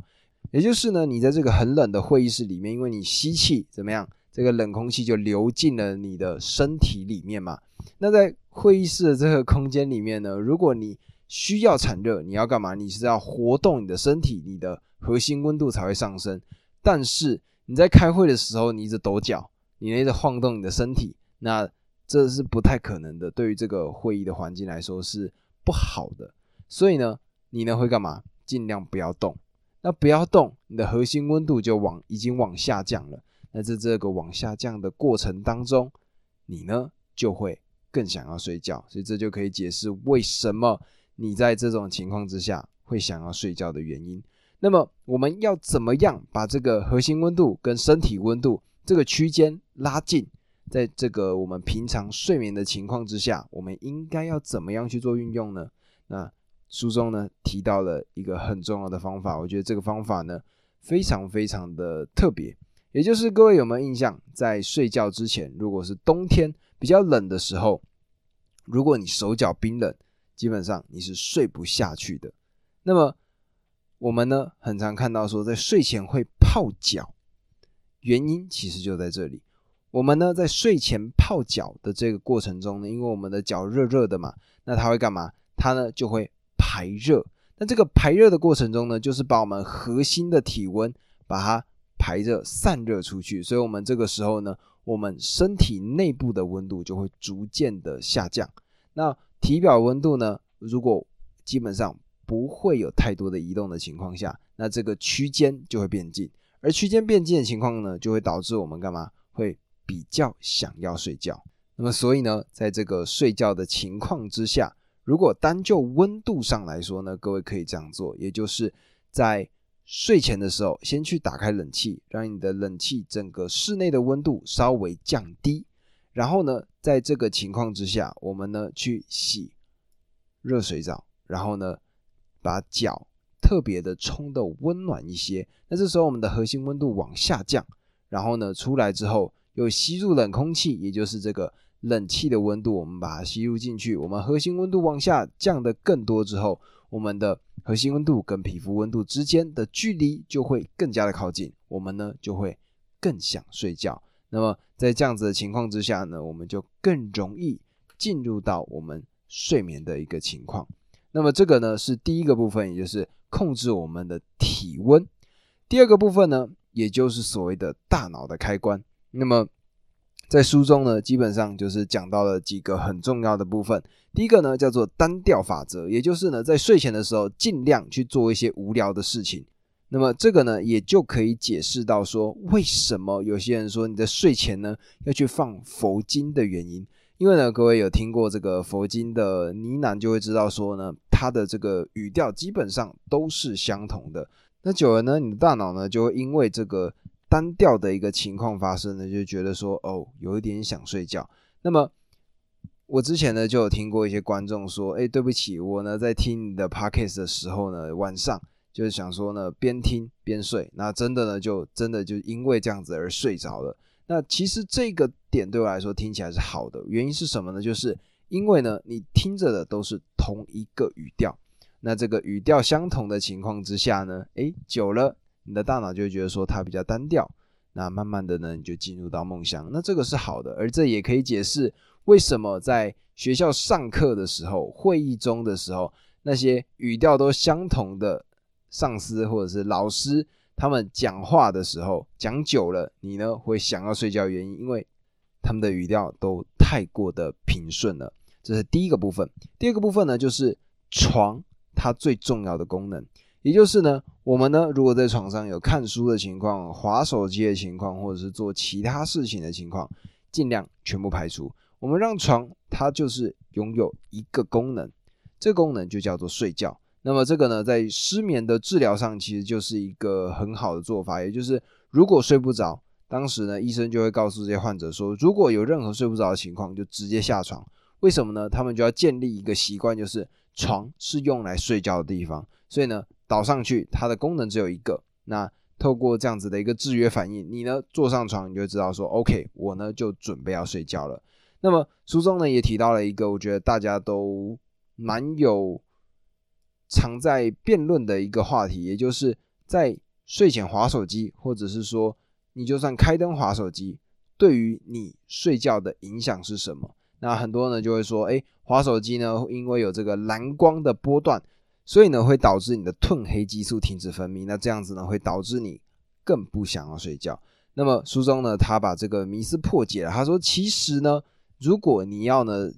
也就是呢，你在这个很冷的会议室里面，因为你吸气怎么样，这个冷空气就流进了你的身体里面嘛。那在会议室的这个空间里面呢，如果你需要产热，你要干嘛？你是要活动你的身体，你的。核心温度才会上升，但是你在开会的时候，你一直抖脚，你一直晃动你的身体，那这是不太可能的。对于这个会议的环境来说是不好的。所以呢，你呢会干嘛？尽量不要动。那不要动，你的核心温度就往已经往下降了。那在这个往下降的过程当中，你呢就会更想要睡觉。所以这就可以解释为什么你在这种情况之下会想要睡觉的原因。那么我们要怎么样把这个核心温度跟身体温度这个区间拉近？在这个我们平常睡眠的情况之下，我们应该要怎么样去做运用呢？那书中呢提到了一个很重要的方法，我觉得这个方法呢非常非常的特别，也就是各位有没有印象，在睡觉之前，如果是冬天比较冷的时候，如果你手脚冰冷，基本上你是睡不下去的。那么我们呢，很常看到说，在睡前会泡脚，原因其实就在这里。我们呢，在睡前泡脚的这个过程中呢，因为我们的脚热热的嘛，那它会干嘛？它呢就会排热。那这个排热的过程中呢，就是把我们核心的体温把它排热散热出去。所以，我们这个时候呢，我们身体内部的温度就会逐渐的下降。那体表温度呢，如果基本上。不会有太多的移动的情况下，那这个区间就会变近，而区间变近的情况呢，就会导致我们干嘛？会比较想要睡觉。那么所以呢，在这个睡觉的情况之下，如果单就温度上来说呢，各位可以这样做，也就是在睡前的时候，先去打开冷气，让你的冷气整个室内的温度稍微降低，然后呢，在这个情况之下，我们呢去洗热水澡，然后呢。把脚特别的冲的温暖一些，那这时候我们的核心温度往下降，然后呢出来之后又吸入冷空气，也就是这个冷气的温度，我们把它吸入进去，我们核心温度往下降的更多之后，我们的核心温度跟皮肤温度之间的距离就会更加的靠近，我们呢就会更想睡觉。那么在这样子的情况之下呢，我们就更容易进入到我们睡眠的一个情况。那么这个呢是第一个部分，也就是控制我们的体温。第二个部分呢，也就是所谓的大脑的开关。那么在书中呢，基本上就是讲到了几个很重要的部分。第一个呢叫做单调法则，也就是呢在睡前的时候尽量去做一些无聊的事情。那么这个呢也就可以解释到说，为什么有些人说你在睡前呢要去放佛经的原因。因为呢，各位有听过这个佛经的呢喃，就会知道说呢，它的这个语调基本上都是相同的。那久了呢，你的大脑呢就会因为这个单调的一个情况发生呢，就觉得说哦，有一点想睡觉。那么我之前呢就有听过一些观众说，哎，对不起，我呢在听你的 podcast 的时候呢，晚上就是想说呢边听边睡，那真的呢就真的就因为这样子而睡着了。那其实这个点对我来说听起来是好的，原因是什么呢？就是因为呢，你听着的都是同一个语调，那这个语调相同的情况之下呢，诶，久了，你的大脑就会觉得说它比较单调，那慢慢的呢，你就进入到梦乡，那这个是好的，而这也可以解释为什么在学校上课的时候、会议中的时候，那些语调都相同的上司或者是老师。他们讲话的时候讲久了，你呢会想要睡觉？原因因为他们的语调都太过的平顺了。这是第一个部分。第二个部分呢，就是床它最重要的功能，也就是呢，我们呢如果在床上有看书的情况、划手机的情况，或者是做其他事情的情况，尽量全部排除。我们让床它就是拥有一个功能，这个功能就叫做睡觉。那么这个呢，在失眠的治疗上，其实就是一个很好的做法。也就是如果睡不着，当时呢，医生就会告诉这些患者说，如果有任何睡不着的情况，就直接下床。为什么呢？他们就要建立一个习惯，就是床是用来睡觉的地方。所以呢，倒上去，它的功能只有一个。那透过这样子的一个制约反应，你呢坐上床，你就知道说，OK，我呢就准备要睡觉了。那么书中呢也提到了一个，我觉得大家都蛮有。常在辩论的一个话题，也就是在睡前划手机，或者是说你就算开灯划手机，对于你睡觉的影响是什么？那很多人就会说，哎，划手机呢，因为有这个蓝光的波段，所以呢会导致你的褪黑激素停止分泌，那这样子呢会导致你更不想要睡觉。那么书中呢，他把这个迷思破解了，他说，其实呢，如果你要呢。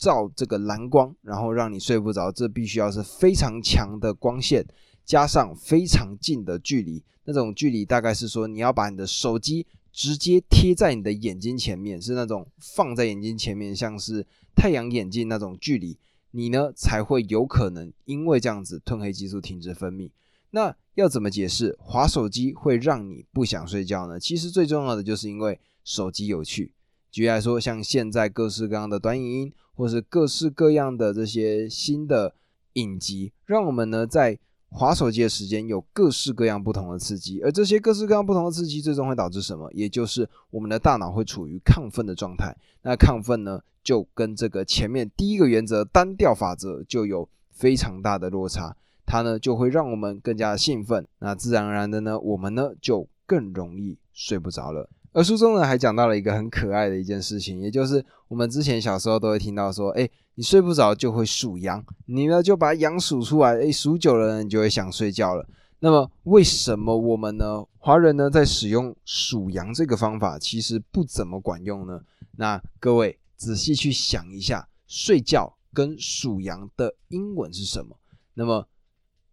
照这个蓝光，然后让你睡不着，这必须要是非常强的光线，加上非常近的距离。那种距离大概是说，你要把你的手机直接贴在你的眼睛前面，是那种放在眼睛前面，像是太阳眼镜那种距离，你呢才会有可能因为这样子褪黑激素停止分泌。那要怎么解释滑手机会让你不想睡觉呢？其实最重要的就是因为手机有趣。举例来说，像现在各式各样的短影音。或是各式各样的这些新的影集，让我们呢在划手机的时间有各式各样不同的刺激，而这些各式各样不同的刺激，最终会导致什么？也就是我们的大脑会处于亢奋的状态。那亢奋呢，就跟这个前面第一个原则单调法则就有非常大的落差，它呢就会让我们更加兴奋，那自然而然的呢，我们呢就更容易睡不着了。而书中呢还讲到了一个很可爱的一件事情，也就是我们之前小时候都会听到说，哎，你睡不着就会数羊，你呢就把羊数出来，哎，数久了呢你就会想睡觉了。那么为什么我们呢华人呢在使用数羊这个方法其实不怎么管用呢？那各位仔细去想一下，睡觉跟数羊的英文是什么？那么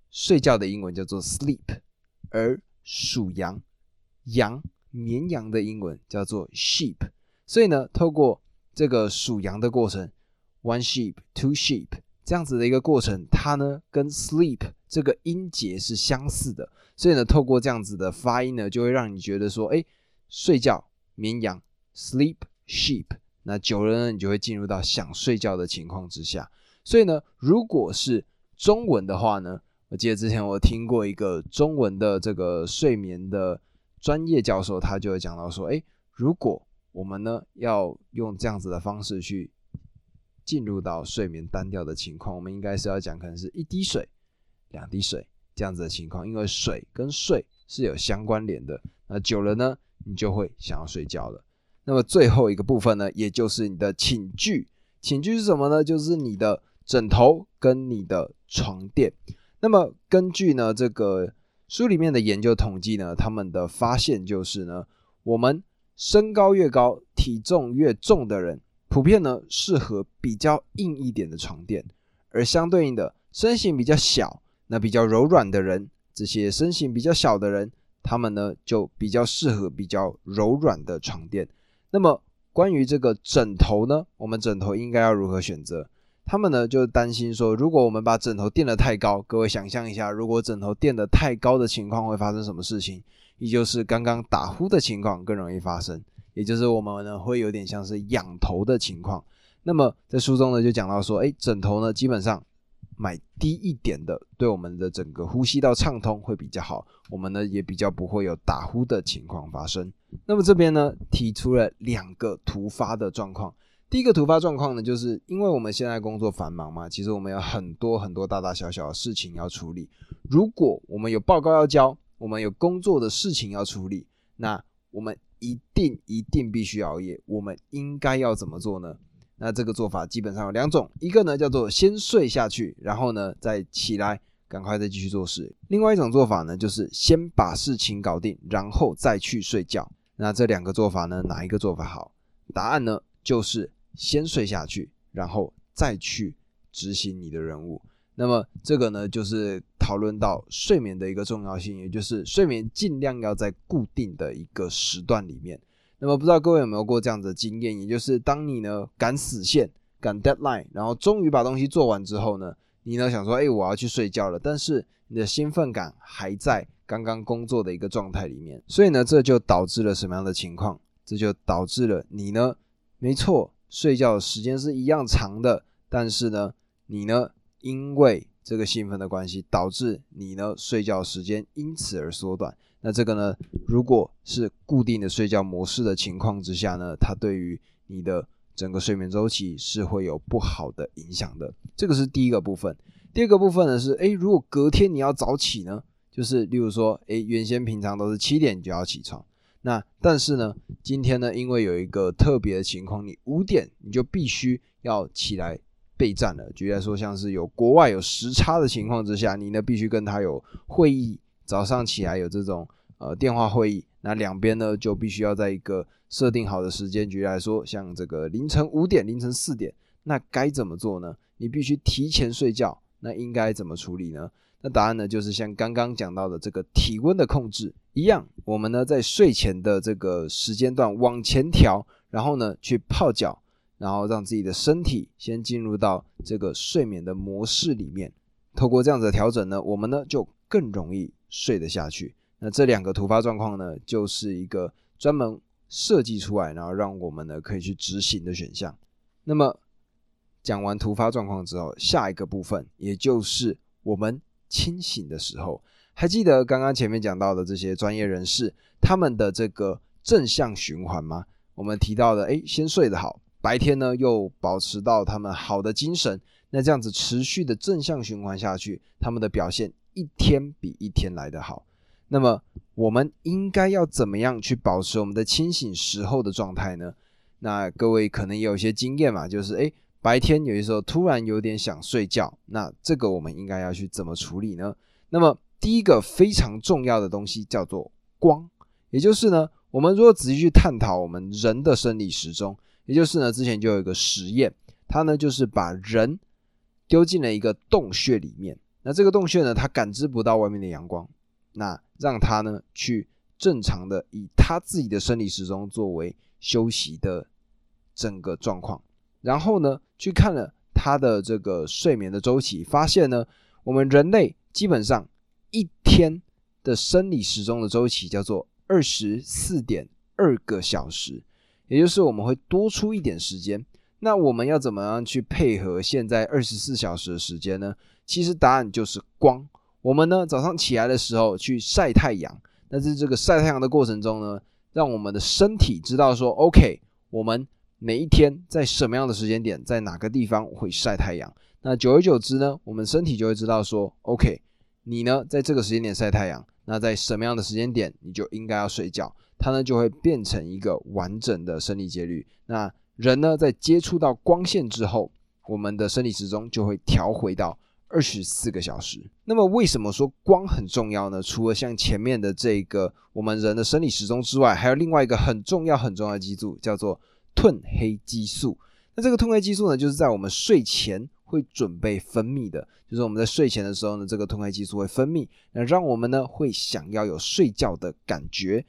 睡觉的英文叫做 sleep，而数羊羊。绵羊的英文叫做 sheep，所以呢，透过这个数羊的过程，one sheep, two sheep 这样子的一个过程，它呢跟 sleep 这个音节是相似的，所以呢，透过这样子的发音呢，就会让你觉得说，哎，睡觉绵羊 sleep sheep，那久了呢，你就会进入到想睡觉的情况之下。所以呢，如果是中文的话呢，我记得之前我听过一个中文的这个睡眠的。专业教授他就会讲到说，哎，如果我们呢要用这样子的方式去进入到睡眠单调的情况，我们应该是要讲可能是一滴水、两滴水这样子的情况，因为水跟睡是有相关联的。那久了呢，你就会想要睡觉了。那么最后一个部分呢，也就是你的寝具。寝具是什么呢？就是你的枕头跟你的床垫。那么根据呢这个书里面的研究统计呢，他们的发现就是呢，我们身高越高、体重越重的人，普遍呢适合比较硬一点的床垫，而相对应的身形比较小、那比较柔软的人，这些身形比较小的人，他们呢就比较适合比较柔软的床垫。那么关于这个枕头呢，我们枕头应该要如何选择？他们呢就担心说，如果我们把枕头垫得太高，各位想象一下，如果枕头垫得太高的情况会发生什么事情？也就是刚刚打呼的情况更容易发生，也就是我们呢会有点像是仰头的情况。那么在书中呢就讲到说，哎，枕头呢基本上。买低一点的，对我们的整个呼吸道畅通会比较好，我们呢也比较不会有打呼的情况发生。那么这边呢提出了两个突发的状况，第一个突发状况呢，就是因为我们现在工作繁忙嘛，其实我们有很多很多大大小小的事情要处理。如果我们有报告要交，我们有工作的事情要处理，那我们一定一定必须熬夜。我们应该要怎么做呢？那这个做法基本上有两种，一个呢叫做先睡下去，然后呢再起来，赶快再继续做事。另外一种做法呢，就是先把事情搞定，然后再去睡觉。那这两个做法呢，哪一个做法好？答案呢就是先睡下去，然后再去执行你的任务。那么这个呢，就是讨论到睡眠的一个重要性，也就是睡眠尽量要在固定的一个时段里面。那么不知道各位有没有过这样的经验，也就是当你呢赶死线、赶 deadline，然后终于把东西做完之后呢，你呢想说，哎，我要去睡觉了，但是你的兴奋感还在刚刚工作的一个状态里面，所以呢，这就导致了什么样的情况？这就导致了你呢，没错，睡觉的时间是一样长的，但是呢，你呢，因为这个兴奋的关系，导致你呢睡觉时间因此而缩短。那这个呢，如果是固定的睡觉模式的情况之下呢，它对于你的整个睡眠周期是会有不好的影响的。这个是第一个部分。第二个部分呢是，诶，如果隔天你要早起呢，就是例如说，诶，原先平常都是七点就要起床，那但是呢，今天呢，因为有一个特别的情况，你五点你就必须要起来备战了。举例来说，像是有国外有时差的情况之下，你呢必须跟他有会议，早上起来有这种。呃，电话会议，那两边呢就必须要在一个设定好的时间举例来说，像这个凌晨五点、凌晨四点，那该怎么做呢？你必须提前睡觉，那应该怎么处理呢？那答案呢就是像刚刚讲到的这个体温的控制一样，我们呢在睡前的这个时间段往前调，然后呢去泡脚，然后让自己的身体先进入到这个睡眠的模式里面。透过这样子的调整呢，我们呢就更容易睡得下去。那这两个突发状况呢，就是一个专门设计出来，然后让我们呢可以去执行的选项。那么讲完突发状况之后，下一个部分也就是我们清醒的时候，还记得刚刚前面讲到的这些专业人士他们的这个正向循环吗？我们提到的，哎，先睡得好，白天呢又保持到他们好的精神，那这样子持续的正向循环下去，他们的表现一天比一天来得好。那么我们应该要怎么样去保持我们的清醒时候的状态呢？那各位可能也有一些经验嘛，就是诶白天有些时候突然有点想睡觉，那这个我们应该要去怎么处理呢？那么第一个非常重要的东西叫做光，也就是呢，我们如果仔细去探讨我们人的生理时钟，也就是呢，之前就有一个实验，它呢就是把人丢进了一个洞穴里面，那这个洞穴呢，它感知不到外面的阳光。那让他呢去正常的以他自己的生理时钟作为休息的整个状况，然后呢去看了他的这个睡眠的周期，发现呢我们人类基本上天的生理时钟的周期叫做二十四点二个小时，也就是我们会多出一点时间。那我们要怎么样去配合现在二十四小时的时间呢？其实答案就是光。我们呢早上起来的时候去晒太阳，但是这个晒太阳的过程中呢，让我们的身体知道说，OK，我们每一天在什么样的时间点，在哪个地方会晒太阳。那久而久之呢，我们身体就会知道说，OK，你呢在这个时间点晒太阳，那在什么样的时间点你就应该要睡觉，它呢就会变成一个完整的生理节律。那人呢在接触到光线之后，我们的生理时钟就会调回到二十四个小时。那么为什么说光很重要呢？除了像前面的这个我们人的生理时钟之外，还有另外一个很重要很重要的激素，叫做褪黑激素。那这个褪黑激素呢，就是在我们睡前会准备分泌的，就是我们在睡前的时候呢，这个褪黑激素会分泌，那让我们呢会想要有睡觉的感觉。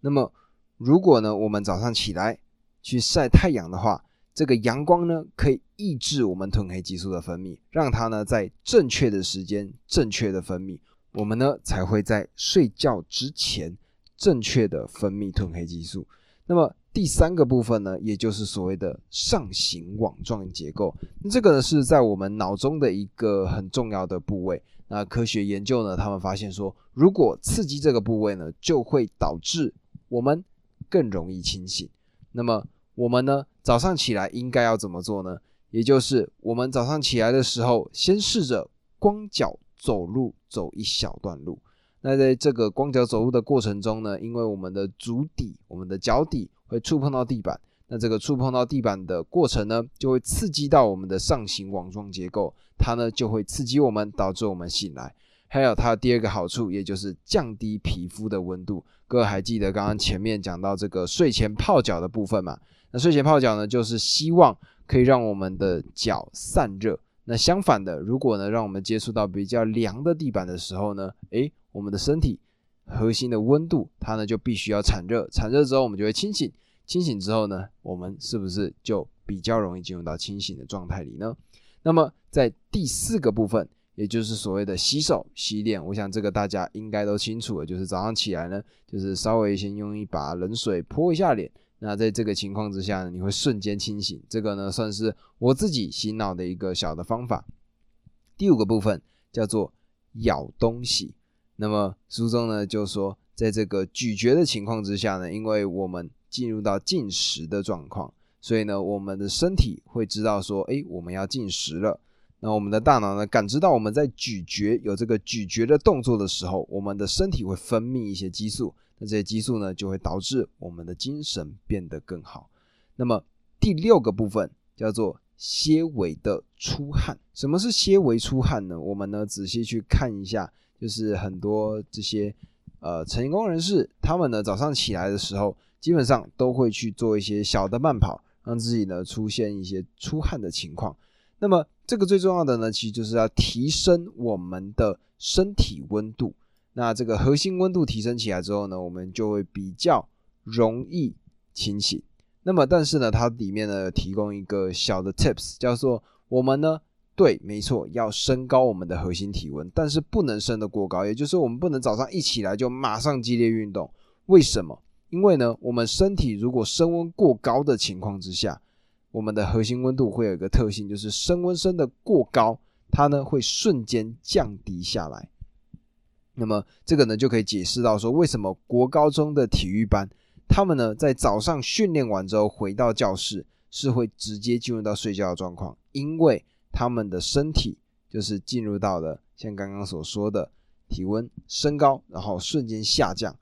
那么如果呢我们早上起来去晒太阳的话，这个阳光呢可以抑制我们褪黑激素的分泌，让它呢在正确的时间正确的分泌，我们呢才会在睡觉之前正确的分泌褪黑激素。那么第三个部分呢，也就是所谓的上行网状结构。这个呢是在我们脑中的一个很重要的部位。那科学研究呢，他们发现说，如果刺激这个部位呢，就会导致我们更容易清醒。那么我们呢早上起来应该要怎么做呢？也就是我们早上起来的时候，先试着光脚走路走一小段路。那在这个光脚走路的过程中呢，因为我们的足底、我们的脚底会触碰到地板，那这个触碰到地板的过程呢，就会刺激到我们的上行网状结构，它呢就会刺激我们，导致我们醒来。还有它的第二个好处，也就是降低皮肤的温度。各位还记得刚刚前面讲到这个睡前泡脚的部分吗？那睡前泡脚呢，就是希望可以让我们的脚散热。那相反的，如果呢让我们接触到比较凉的地板的时候呢，诶，我们的身体核心的温度，它呢就必须要产热，产热之后我们就会清醒，清醒之后呢，我们是不是就比较容易进入到清醒的状态里呢？那么在第四个部分，也就是所谓的洗手、洗脸，我想这个大家应该都清楚了，就是早上起来呢，就是稍微先用一把冷水泼一下脸，那在这个情况之下呢，你会瞬间清醒，这个呢算是我自己洗脑的一个小的方法。第五个部分叫做咬东西。那么书中呢就说，在这个咀嚼的情况之下呢，因为我们进入到进食的状况，所以呢，我们的身体会知道说，哎，我们要进食了。那我们的大脑呢，感知到我们在咀嚼有这个咀嚼的动作的时候，我们的身体会分泌一些激素，那这些激素呢，就会导致我们的精神变得更好。那么第六个部分叫做纤维的出汗。什么是纤维出汗呢？我们呢仔细去看一下。就是很多这些呃成功人士，他们呢早上起来的时候，基本上都会去做一些小的慢跑，让自己呢出现一些出汗的情况。那么这个最重要的呢，其实就是要提升我们的身体温度。那这个核心温度提升起来之后呢，我们就会比较容易清醒。那么但是呢，它里面呢提供一个小的 tips，叫做我们呢。对，没错，要升高我们的核心体温，但是不能升得过高，也就是我们不能早上一起来就马上激烈运动。为什么？因为呢，我们身体如果升温过高的情况之下，我们的核心温度会有一个特性，就是升温升得过高，它呢会瞬间降低下来。那么这个呢就可以解释到说，为什么国高中的体育班，他们呢在早上训练完之后回到教室是会直接进入到睡觉的状况，因为。他们的身体就是进入到了像刚刚所说的体温升高，然后瞬间下降，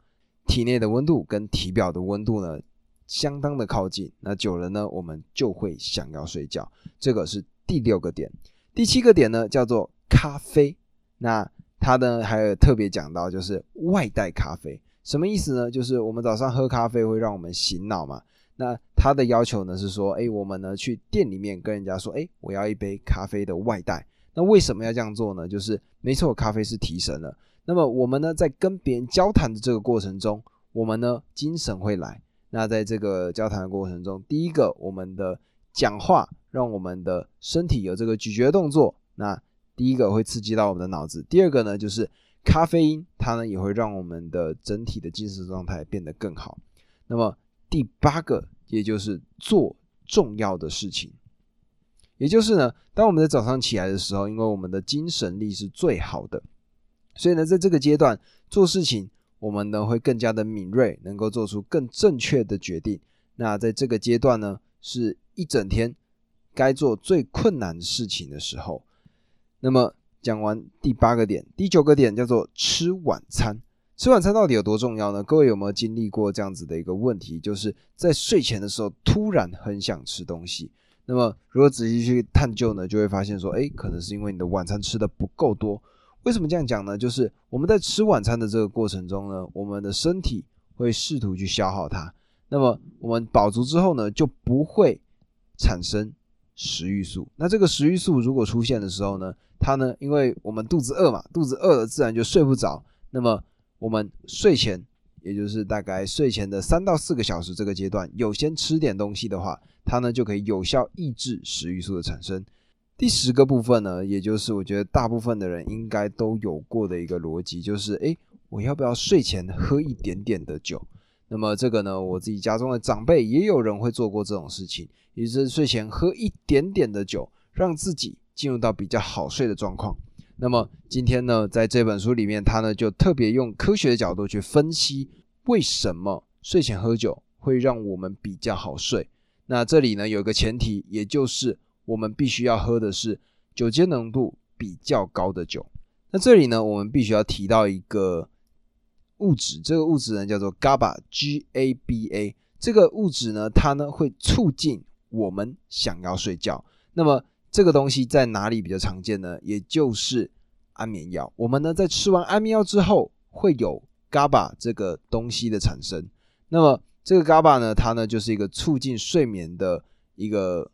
体内的温度跟体表的温度呢相当的靠近，那久了呢，我们就会想要睡觉。这个是第六个点，第七个点呢叫做咖啡。那它呢还有特别讲到就是外带咖啡，什么意思呢？就是我们早上喝咖啡会让我们醒脑嘛。那他的要求呢是说，哎，我们呢去店里面跟人家说，哎，我要一杯咖啡的外带。那为什么要这样做呢？就是没错，咖啡是提神了。那么我们呢在跟别人交谈的这个过程中，我们呢精神会来。那在这个交谈的过程中，第一个，我们的讲话让我们的身体有这个咀嚼动作，那第一个会刺激到我们的脑子。第二个呢，就是咖啡因，它呢也会让我们的整体的精神状态变得更好。那么。第八个，也就是做重要的事情，也就是呢，当我们在早上起来的时候，因为我们的精神力是最好的，所以呢，在这个阶段做事情，我们呢会更加的敏锐，能够做出更正确的决定。那在这个阶段呢，是一整天该做最困难的事情的时候。那么讲完第八个点，第九个点叫做吃晚餐。吃晚餐到底有多重要呢？各位有没有经历过这样子的一个问题，就是在睡前的时候突然很想吃东西？那么如果仔细去探究呢，就会发现说，哎，可能是因为你的晚餐吃的不够多。为什么这样讲呢？就是我们在吃晚餐的这个过程中呢，我们的身体会试图去消耗它。那么我们饱足之后呢，就不会产生食欲素。那这个食欲素如果出现的时候呢，它呢，因为我们肚子饿嘛，肚子饿了自然就睡不着。那么我们睡前，也就是大概睡前的三到四个小时这个阶段，有先吃点东西的话，它呢就可以有效抑制食欲素的产生。第十个部分呢，也就是我觉得大部分的人应该都有过的一个逻辑，就是诶，我要不要睡前喝一点点的酒？那么这个呢，我自己家中的长辈也有人会做过这种事情，也就是睡前喝一点点的酒，让自己进入到比较好睡的状况。那么今天呢，在这本书里面，他呢就特别用科学的角度去分析为什么睡前喝酒会让我们比较好睡。那这里呢有一个前提，也就是我们必须要喝的是酒精浓度比较高的酒。那这里呢，我们必须要提到一个物质，这个物质呢叫做 GABA，G A B A。这个物质呢，它呢会促进我们想要睡觉。那么这个东西在哪里比较常见呢？也就是安眠药。我们呢在吃完安眠药之后，会有 GABA 这个东西的产生。那么这个 GABA 呢，它呢就是一个促进睡眠的一个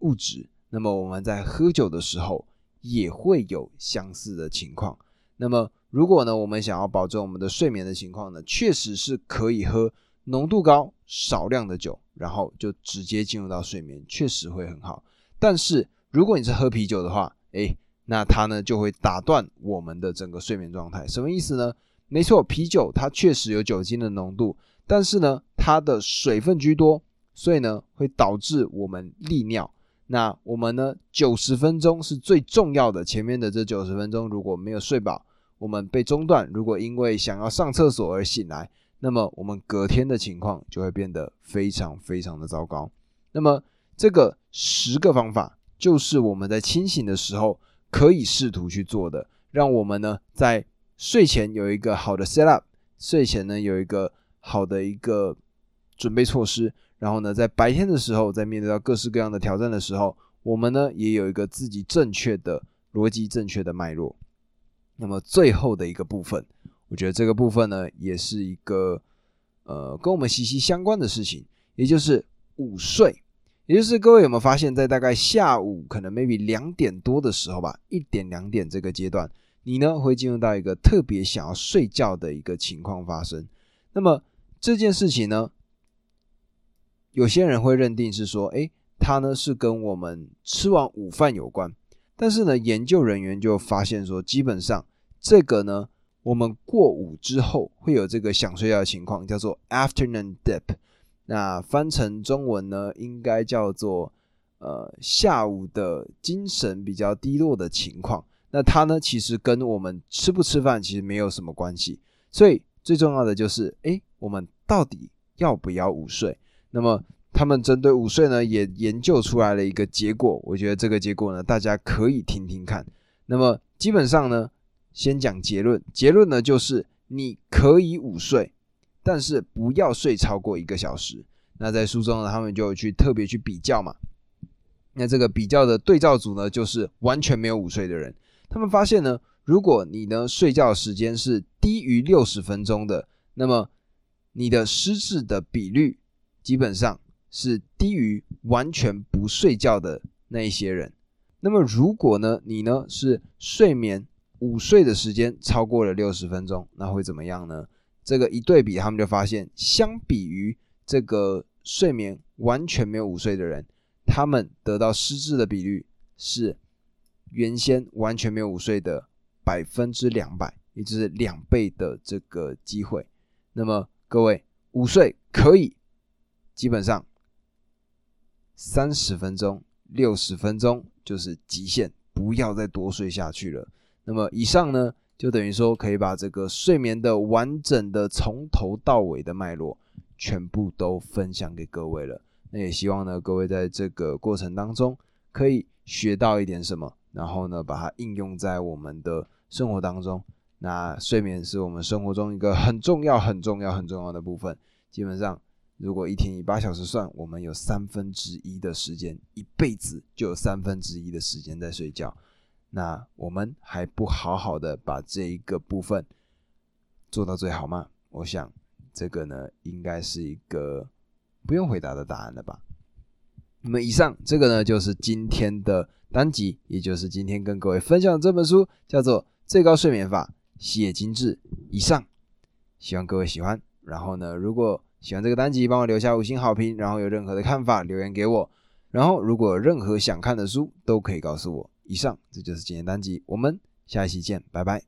物质。那么我们在喝酒的时候也会有相似的情况。那么如果呢我们想要保证我们的睡眠的情况呢，确实是可以喝浓度高、少量的酒，然后就直接进入到睡眠，确实会很好。但是如果你是喝啤酒的话，诶，那它呢就会打断我们的整个睡眠状态。什么意思呢？没错，啤酒它确实有酒精的浓度，但是呢，它的水分居多，所以呢会导致我们利尿。那我们呢九十分钟是最重要的，前面的这九十分钟如果没有睡饱，我们被中断，如果因为想要上厕所而醒来，那么我们隔天的情况就会变得非常非常的糟糕。那么这个十个方法。就是我们在清醒的时候可以试图去做的，让我们呢在睡前有一个好的 set up，睡前呢有一个好的一个准备措施，然后呢在白天的时候，在面对到各式各样的挑战的时候，我们呢也有一个自己正确的逻辑、正确的脉络。那么最后的一个部分，我觉得这个部分呢也是一个呃跟我们息息相关的事情，也就是午睡。也就是各位有没有发现，在大概下午可能 maybe 两点多的时候吧，一点两点这个阶段，你呢会进入到一个特别想要睡觉的一个情况发生。那么这件事情呢，有些人会认定是说，哎，它呢是跟我们吃完午饭有关。但是呢，研究人员就发现说，基本上这个呢，我们过午之后会有这个想睡觉的情况，叫做 afternoon dip。那翻成中文呢，应该叫做呃下午的精神比较低落的情况。那它呢，其实跟我们吃不吃饭其实没有什么关系。所以最重要的就是，哎，我们到底要不要午睡？那么他们针对午睡呢，也研究出来了一个结果。我觉得这个结果呢，大家可以听听看。那么基本上呢，先讲结论。结论呢，就是你可以午睡。但是不要睡超过一个小时。那在书中呢，他们就去特别去比较嘛。那这个比较的对照组呢，就是完全没有午睡的人。他们发现呢，如果你呢睡觉时间是低于六十分钟的，那么你的失智的比率基本上是低于完全不睡觉的那一些人。那么如果呢，你呢是睡眠午睡的时间超过了六十分钟，那会怎么样呢？这个一对比，他们就发现，相比于这个睡眠完全没有午睡的人，他们得到失智的比率是原先完全没有午睡的百分之两百，也就是两倍的这个机会。那么各位，午睡可以基本上三十分钟、六十分钟就是极限，不要再多睡下去了。那么以上呢？就等于说，可以把这个睡眠的完整的从头到尾的脉络，全部都分享给各位了。那也希望呢，各位在这个过程当中可以学到一点什么，然后呢，把它应用在我们的生活当中。那睡眠是我们生活中一个很重要、很重要、很重要的部分。基本上，如果一天以八小时算，我们有三分之一的时间，一辈子就有三分之一的时间在睡觉。那我们还不好好的把这一个部分做到最好吗？我想这个呢，应该是一个不用回答的答案了吧。那么以上这个呢，就是今天的单集，也就是今天跟各位分享的这本书，叫做《最高睡眠法》。写精致以上，希望各位喜欢。然后呢，如果喜欢这个单集，帮我留下五星好评。然后有任何的看法，留言给我。然后如果有任何想看的书，都可以告诉我。以上，这就是今天单集，我们下一期见，拜拜。